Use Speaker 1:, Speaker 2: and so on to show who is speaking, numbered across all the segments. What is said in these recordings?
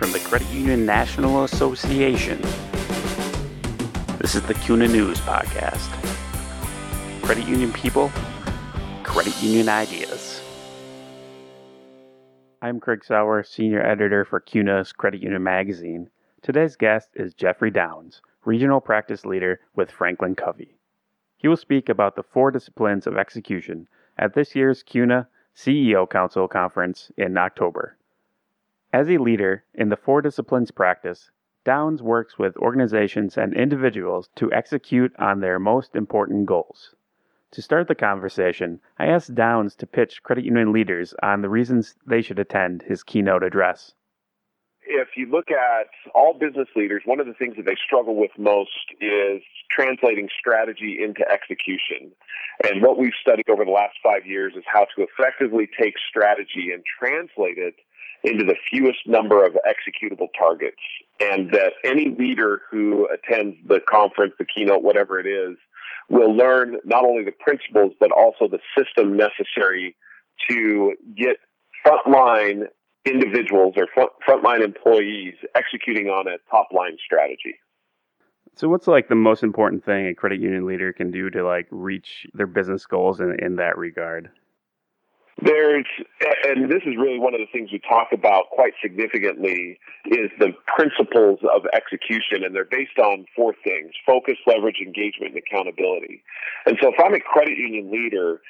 Speaker 1: from the Credit Union National Association. This is the CUNA News Podcast. Credit union people, credit union ideas. I'm Craig Sauer, Senior Editor for CUNA's Credit Union Magazine. Today's guest is Jeffrey Downs, Regional Practice Leader with Franklin Covey. He will speak about the four disciplines of execution at this year's CUNA CEO Council Conference in October. As a leader in the four disciplines practice, Downs works with organizations and individuals to execute on their most important goals. To start the conversation, I asked Downs to pitch credit union leaders on the reasons they should attend his keynote address.
Speaker 2: If you look at all business leaders, one of the things that they struggle with most is translating strategy into execution. And what we've studied over the last five years is how to effectively take strategy and translate it into the fewest number of executable targets. And that any leader who attends the conference, the keynote, whatever it is, will learn not only the principles, but also the system necessary to get frontline individuals or front, frontline employees executing on a top line strategy.
Speaker 1: So, what's like the most important thing a credit union leader can do to like reach their business goals in, in that regard?
Speaker 2: There's, and this is really one of the things we talk about quite significantly, is the principles of execution, and they're based on four things focus, leverage, engagement, and accountability. And so, if I'm a credit union leader,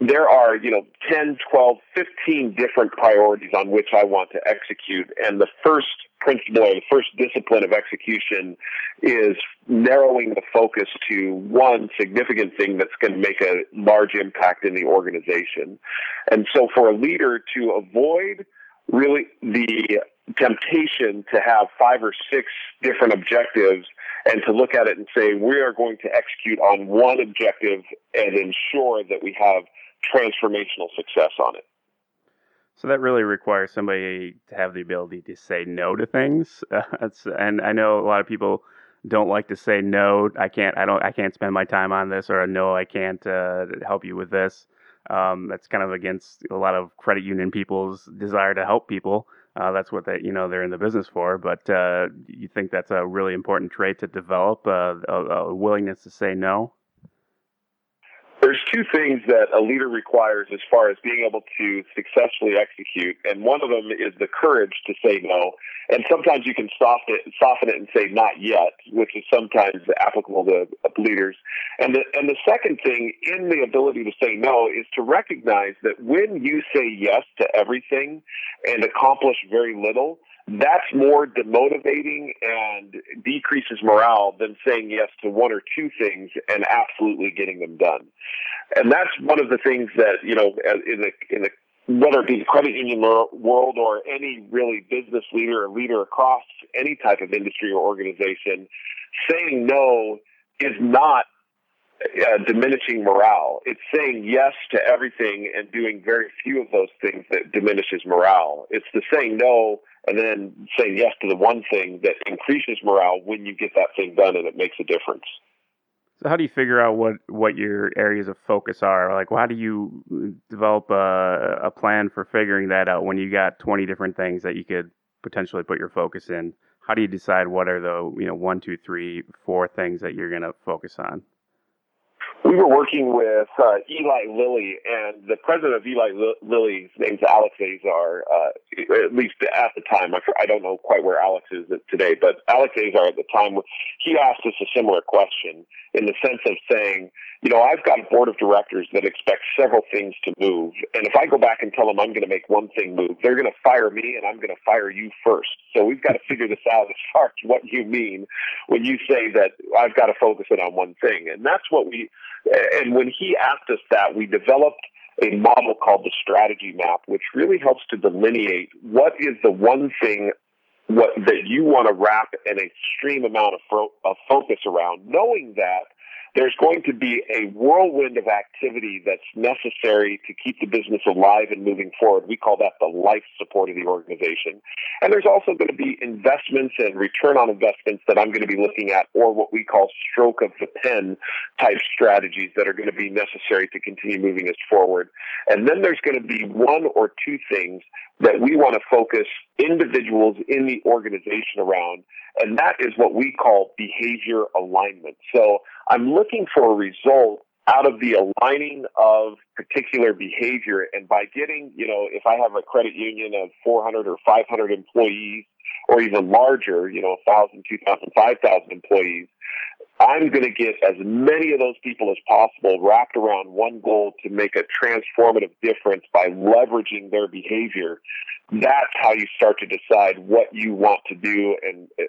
Speaker 2: there are, you know, 10, 12, 15 different priorities on which I want to execute. And the first principle or the first discipline of execution is narrowing the focus to one significant thing that's going to make a large impact in the organization. And so for a leader to avoid really the temptation to have five or six different objectives and to look at it and say, we are going to execute on one objective and ensure that we have transformational success on it.
Speaker 1: So that really requires somebody to have the ability to say no to things. Uh, and I know a lot of people don't like to say no. I can't. I don't. I can't spend my time on this, or no, I can't uh, help you with this. Um, that's kind of against a lot of credit union people's desire to help people. Uh, that's what they, you know, they're in the business for. But uh, you think that's a really important trait to develop uh, a, a willingness to say no
Speaker 2: there's two things that a leader requires as far as being able to successfully execute, and one of them is the courage to say no. And sometimes you can soften it, soften it and say not yet, which is sometimes applicable to leaders. And the and the second thing in the ability to say no is to recognize that when you say yes to everything and accomplish very little, that's more demotivating and decreases morale than saying yes to one or two things and absolutely getting them done. And that's one of the things that, you know, in the, in the, whether it be the credit union world or any really business leader or leader across any type of industry or organization, saying no is not uh, diminishing morale. It's saying yes to everything and doing very few of those things that diminishes morale. It's the saying no and then saying yes to the one thing that increases morale when you get that thing done and it makes a difference.
Speaker 1: So how do you figure out what, what your areas of focus are? Like, how do you uh, develop a, a plan for figuring that out when you got 20 different things that you could potentially put your focus in? How do you decide what are the, you know, one, two, three, four things that you're going to focus on?
Speaker 2: We were working with uh, Eli Lilly, and the president of Eli Lilly's name's Alex Azar. Uh, at least at the time, I don't know quite where Alex is today, but Alex Azar at the time he asked us a similar question in the sense of saying, you know, I've got a board of directors that expect several things to move, and if I go back and tell them I'm going to make one thing move, they're going to fire me, and I'm going to fire you first. So we've got to figure this out as far as what you mean when you say that I've got to focus it on one thing, and that's what we and when he asked us that, we developed a model called the strategy map, which really helps to delineate what is the one thing what, that you want to wrap an extreme amount of, fo- of focus around, knowing that there's going to be a whirlwind of activity that's necessary to keep the business alive and moving forward. We call that the life support of the organization. And there's also going to be investments and return on investments that I'm going to be looking at, or what we call stroke of the pen type strategies that are going to be necessary to continue moving us forward. And then there's going to be one or two things that we want to focus individuals in the organization around. And that is what we call behavior alignment. So I'm looking for a result out of the aligning of particular behavior. And by getting, you know, if I have a credit union of 400 or 500 employees, or even larger, you know, 1,000, 2,000, 5,000 employees, I'm going to get as many of those people as possible wrapped around one goal to make a transformative difference by leveraging their behavior. That's how you start to decide what you want to do and eh,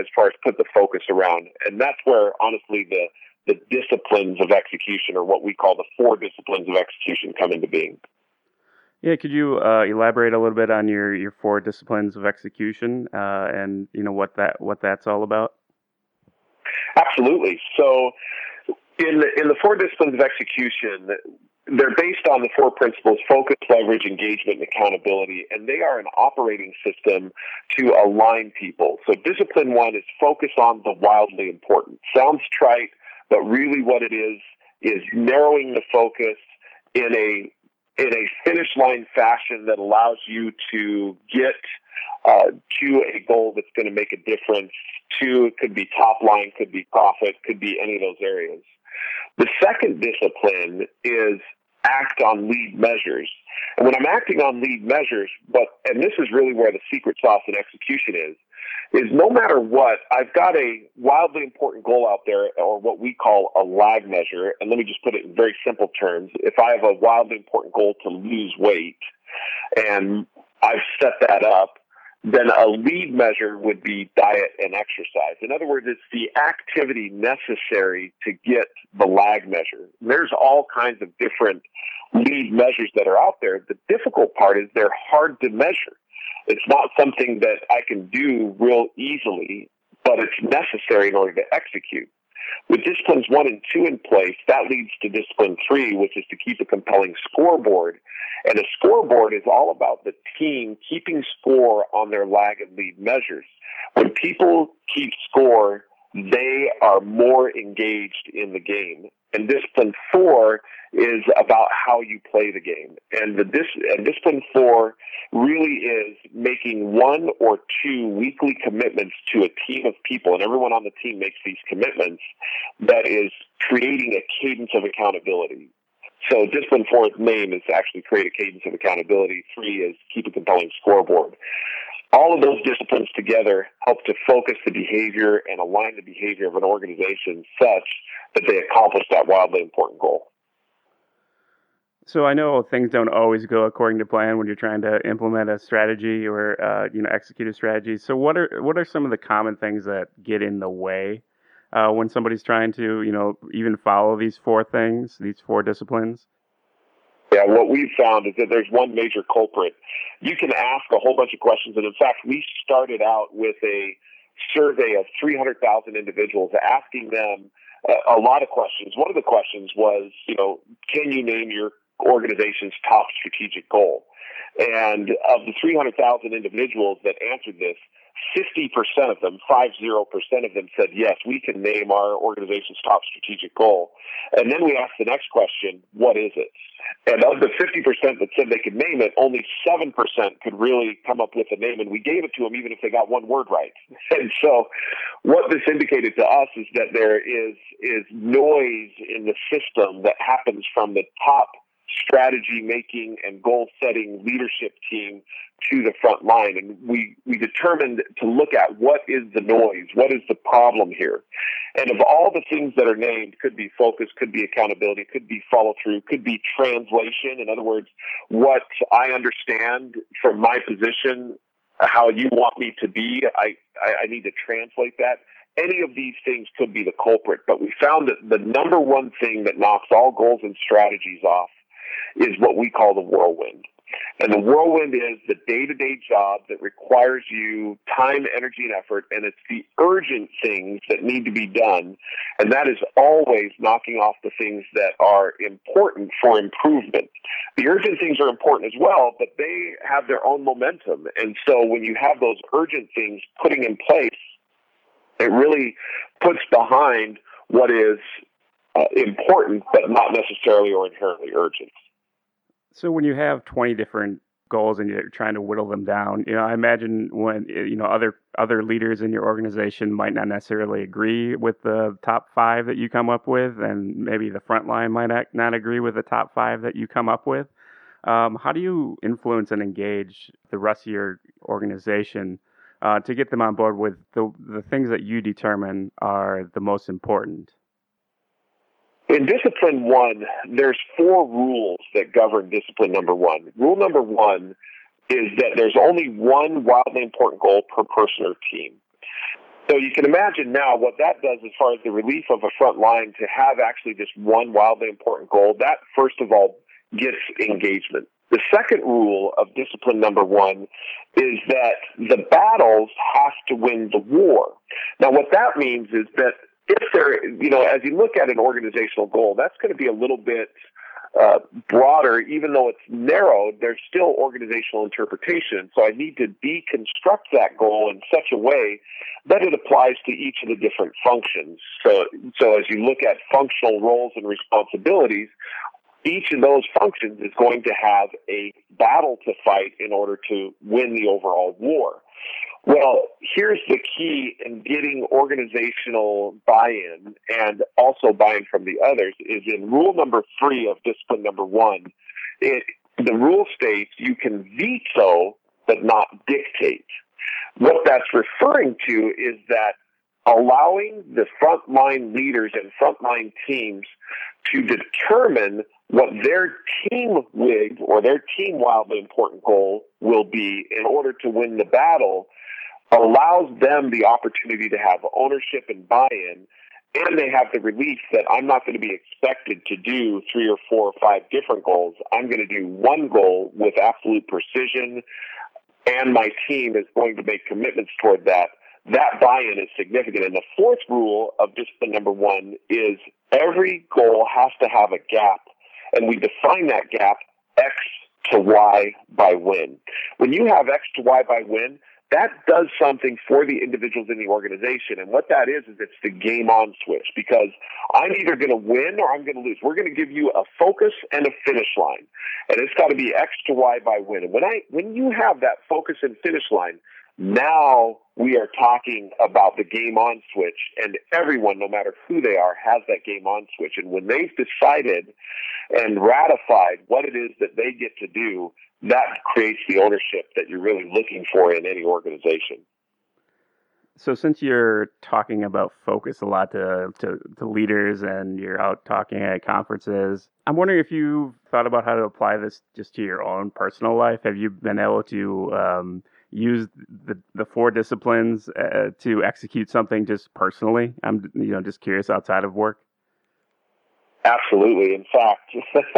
Speaker 2: as far as put the focus around. And that's where honestly the the disciplines of execution or what we call the four disciplines of execution come into being.
Speaker 1: Yeah, could you uh, elaborate a little bit on your, your four disciplines of execution uh, and you know what that what that's all about?
Speaker 2: Absolutely. So, in the, in the four disciplines of execution, they're based on the four principles: focus, leverage, engagement, and accountability. And they are an operating system to align people. So, discipline one is focus on the wildly important. Sounds trite, but really, what it is is narrowing the focus in a in a finish line fashion that allows you to get uh, to a goal that's going to make a difference. To it could be top line, could be profit, could be any of those areas. The second discipline is act on lead measures. And when I'm acting on lead measures, but and this is really where the secret sauce in execution is, is no matter what, I've got a wildly important goal out there, or what we call a lag measure. And let me just put it in very simple terms. If I have a wildly important goal to lose weight, and I've set that up, then a lead measure would be diet and exercise. In other words, it's the activity necessary to get the lag measure. There's all kinds of different lead measures that are out there. The difficult part is they're hard to measure. It's not something that I can do real easily, but it's necessary in order to execute. With disciplines one and two in place, that leads to discipline three, which is to keep a compelling scoreboard. And a scoreboard is all about the team keeping score on their lag and lead measures. When people keep score, they are more engaged in the game. And discipline four is about how you play the game. And the dis- and discipline four really is making one or two weekly commitments to a team of people, and everyone on the team makes these commitments. That is creating a cadence of accountability. So discipline four's name is actually create a cadence of accountability. Three is keep a compelling scoreboard. All of those disciplines together help to focus the behavior and align the behavior of an organization such that they accomplish that wildly important goal.
Speaker 1: So I know things don't always go according to plan when you're trying to implement a strategy or uh, you know execute a strategy. So what are what are some of the common things that get in the way uh, when somebody's trying to you know even follow these four things, these four disciplines?
Speaker 2: Yeah, what we've found is that there's one major culprit. You can ask a whole bunch of questions, and in fact, we started out with a survey of 300,000 individuals, asking them uh, a lot of questions. One of the questions was, you know, can you name your organization's top strategic goal. And of the 300,000 individuals that answered this, 50% of them, 50% of them said, yes, we can name our organization's top strategic goal. And then we asked the next question, what is it? And of the 50% that said they could name it, only 7% could really come up with a name. And we gave it to them even if they got one word right. And so what this indicated to us is that there is, is noise in the system that happens from the top strategy making and goal setting leadership team to the front line. And we, we determined to look at what is the noise? What is the problem here? And of all the things that are named, could be focus, could be accountability, could be follow through, could be translation. In other words, what I understand from my position, how you want me to be, I, I, I need to translate that any of these things could be the culprit, but we found that the number one thing that knocks all goals and strategies off is what we call the whirlwind. And the whirlwind is the day to day job that requires you time, energy, and effort. And it's the urgent things that need to be done. And that is always knocking off the things that are important for improvement. The urgent things are important as well, but they have their own momentum. And so when you have those urgent things putting in place, it really puts behind what is uh, important, but not necessarily or inherently urgent.
Speaker 1: So when you have 20 different goals and you're trying to whittle them down, you know, I imagine when you know other other leaders in your organization might not necessarily agree with the top five that you come up with, and maybe the front line might not agree with the top five that you come up with. Um, how do you influence and engage the rest of your organization uh, to get them on board with the the things that you determine are the most important?
Speaker 2: In discipline one, there's four rules that govern discipline number one. Rule number one is that there's only one wildly important goal per person or team. So you can imagine now what that does as far as the relief of a front line to have actually just one wildly important goal. That first of all gets engagement. The second rule of discipline number one is that the battles have to win the war. Now what that means is that if there, you know, as you look at an organizational goal, that's going to be a little bit uh, broader, even though it's narrowed, there's still organizational interpretation. So I need to deconstruct that goal in such a way that it applies to each of the different functions. So, so as you look at functional roles and responsibilities, each of those functions is going to have a battle to fight in order to win the overall war. Well, here's the key in getting organizational buy-in and also buy-in from the others is in rule number three of discipline number one. It, the rule states you can veto but not dictate. What that's referring to is that allowing the frontline leaders and frontline teams to determine what their team wig or their team wildly important goal will be in order to win the battle allows them the opportunity to have ownership and buy-in and they have the relief that I'm not going to be expected to do three or four or five different goals. I'm going to do one goal with absolute precision, and my team is going to make commitments toward that. That buy-in is significant. And the fourth rule of discipline number one is every goal has to have a gap, and we define that gap X to Y by when. When you have X to Y by when, that does something for the individuals in the organization. And what that is, is it's the game on switch because I'm either going to win or I'm going to lose. We're going to give you a focus and a finish line. And it's got to be X to Y by win. And when I, when you have that focus and finish line, now we are talking about the game on switch and everyone, no matter who they are, has that game on switch. And when they've decided and ratified what it is that they get to do, that creates the ownership that you're really looking for in any organization.
Speaker 1: So, since you're talking about focus a lot to, to, to, leaders and you're out talking at conferences, I'm wondering if you've thought about how to apply this just to your own personal life. Have you been able to um, use the, the four disciplines uh, to execute something just personally? I'm you know just curious outside of work.
Speaker 2: Absolutely. In fact,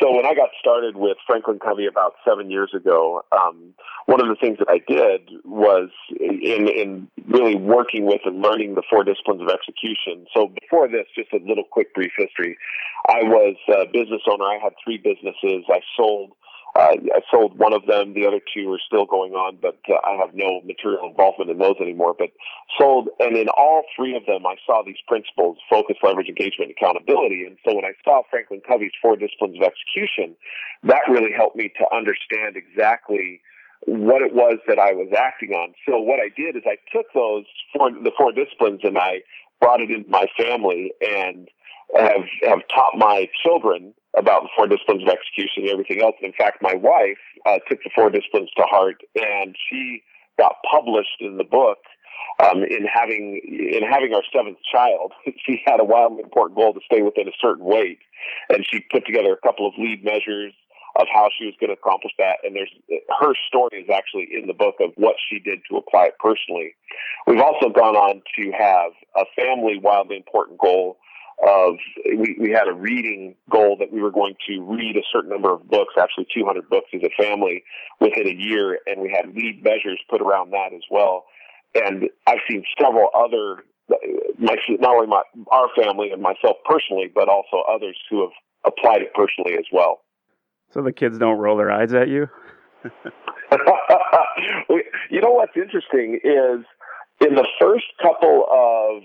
Speaker 2: so when I got started with Franklin Covey about seven years ago, um, one of the things that I did was in, in really working with and learning the four disciplines of execution. So before this, just a little quick brief history. I was a business owner. I had three businesses. I sold uh, I sold one of them. The other two are still going on, but uh, I have no material involvement in those anymore. But sold, and in all three of them, I saw these principles: focus, leverage, engagement, accountability. And so when I saw Franklin Covey's four disciplines of execution, that really helped me to understand exactly what it was that I was acting on. So what I did is I took those four, the four disciplines, and I brought it into my family and have have taught my children about the four disciplines of execution and everything else. And in fact, my wife uh, took the four disciplines to heart, and she got published in the book. Um, in having in having our seventh child, she had a wildly important goal to stay within a certain weight, and she put together a couple of lead measures of how she was going to accomplish that. And there's her story is actually in the book of what she did to apply it personally. We've also gone on to have a family wildly important goal of we, we had a reading goal that we were going to read a certain number of books, actually 200 books as a family within a year, and we had lead measures put around that as well. And I've seen several other, my, not only my, our family and myself personally, but also others who have applied it personally as well.
Speaker 1: So the kids don't roll their eyes at you?
Speaker 2: you know what's interesting is in the first couple of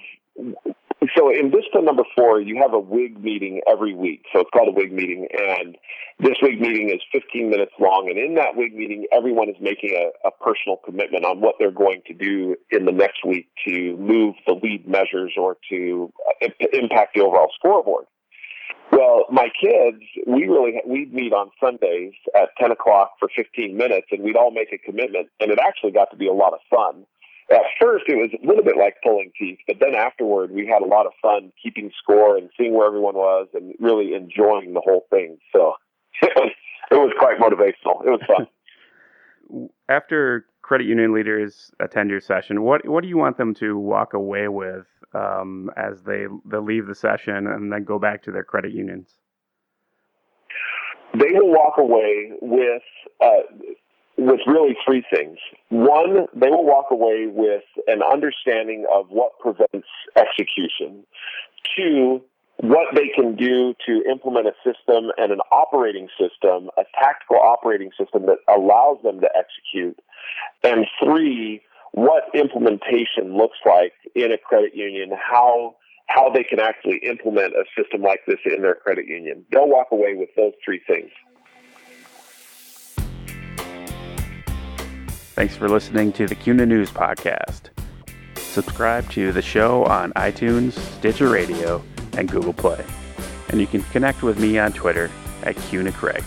Speaker 2: so in discipline number four, you have a WIG meeting every week. So it's called a WIG meeting, and this WIG meeting is 15 minutes long. And in that WIG meeting, everyone is making a, a personal commitment on what they're going to do in the next week to move the lead measures or to uh, impact the overall scoreboard. Well, my kids, we really we'd meet on Sundays at 10 o'clock for 15 minutes, and we'd all make a commitment, and it actually got to be a lot of fun at first it was a little bit like pulling teeth, but then afterward we had a lot of fun keeping score and seeing where everyone was and really enjoying the whole thing. So it was it was quite motivational. It was
Speaker 1: fun. After credit union leaders attend your session, what what do you want them to walk away with um, as they they leave the session and then go back to their credit unions?
Speaker 2: They will walk away with uh, with really three things. One, they will walk away with an understanding of what prevents execution. Two, what they can do to implement a system and an operating system, a tactical operating system that allows them to execute. And three, what implementation looks like in a credit union, how how they can actually implement a system like this in their credit union. They'll walk away with those three things.
Speaker 1: Thanks for listening to the CUNA News Podcast. Subscribe to the show on iTunes, Stitcher Radio, and Google Play. And you can connect with me on Twitter at CUNA Craig.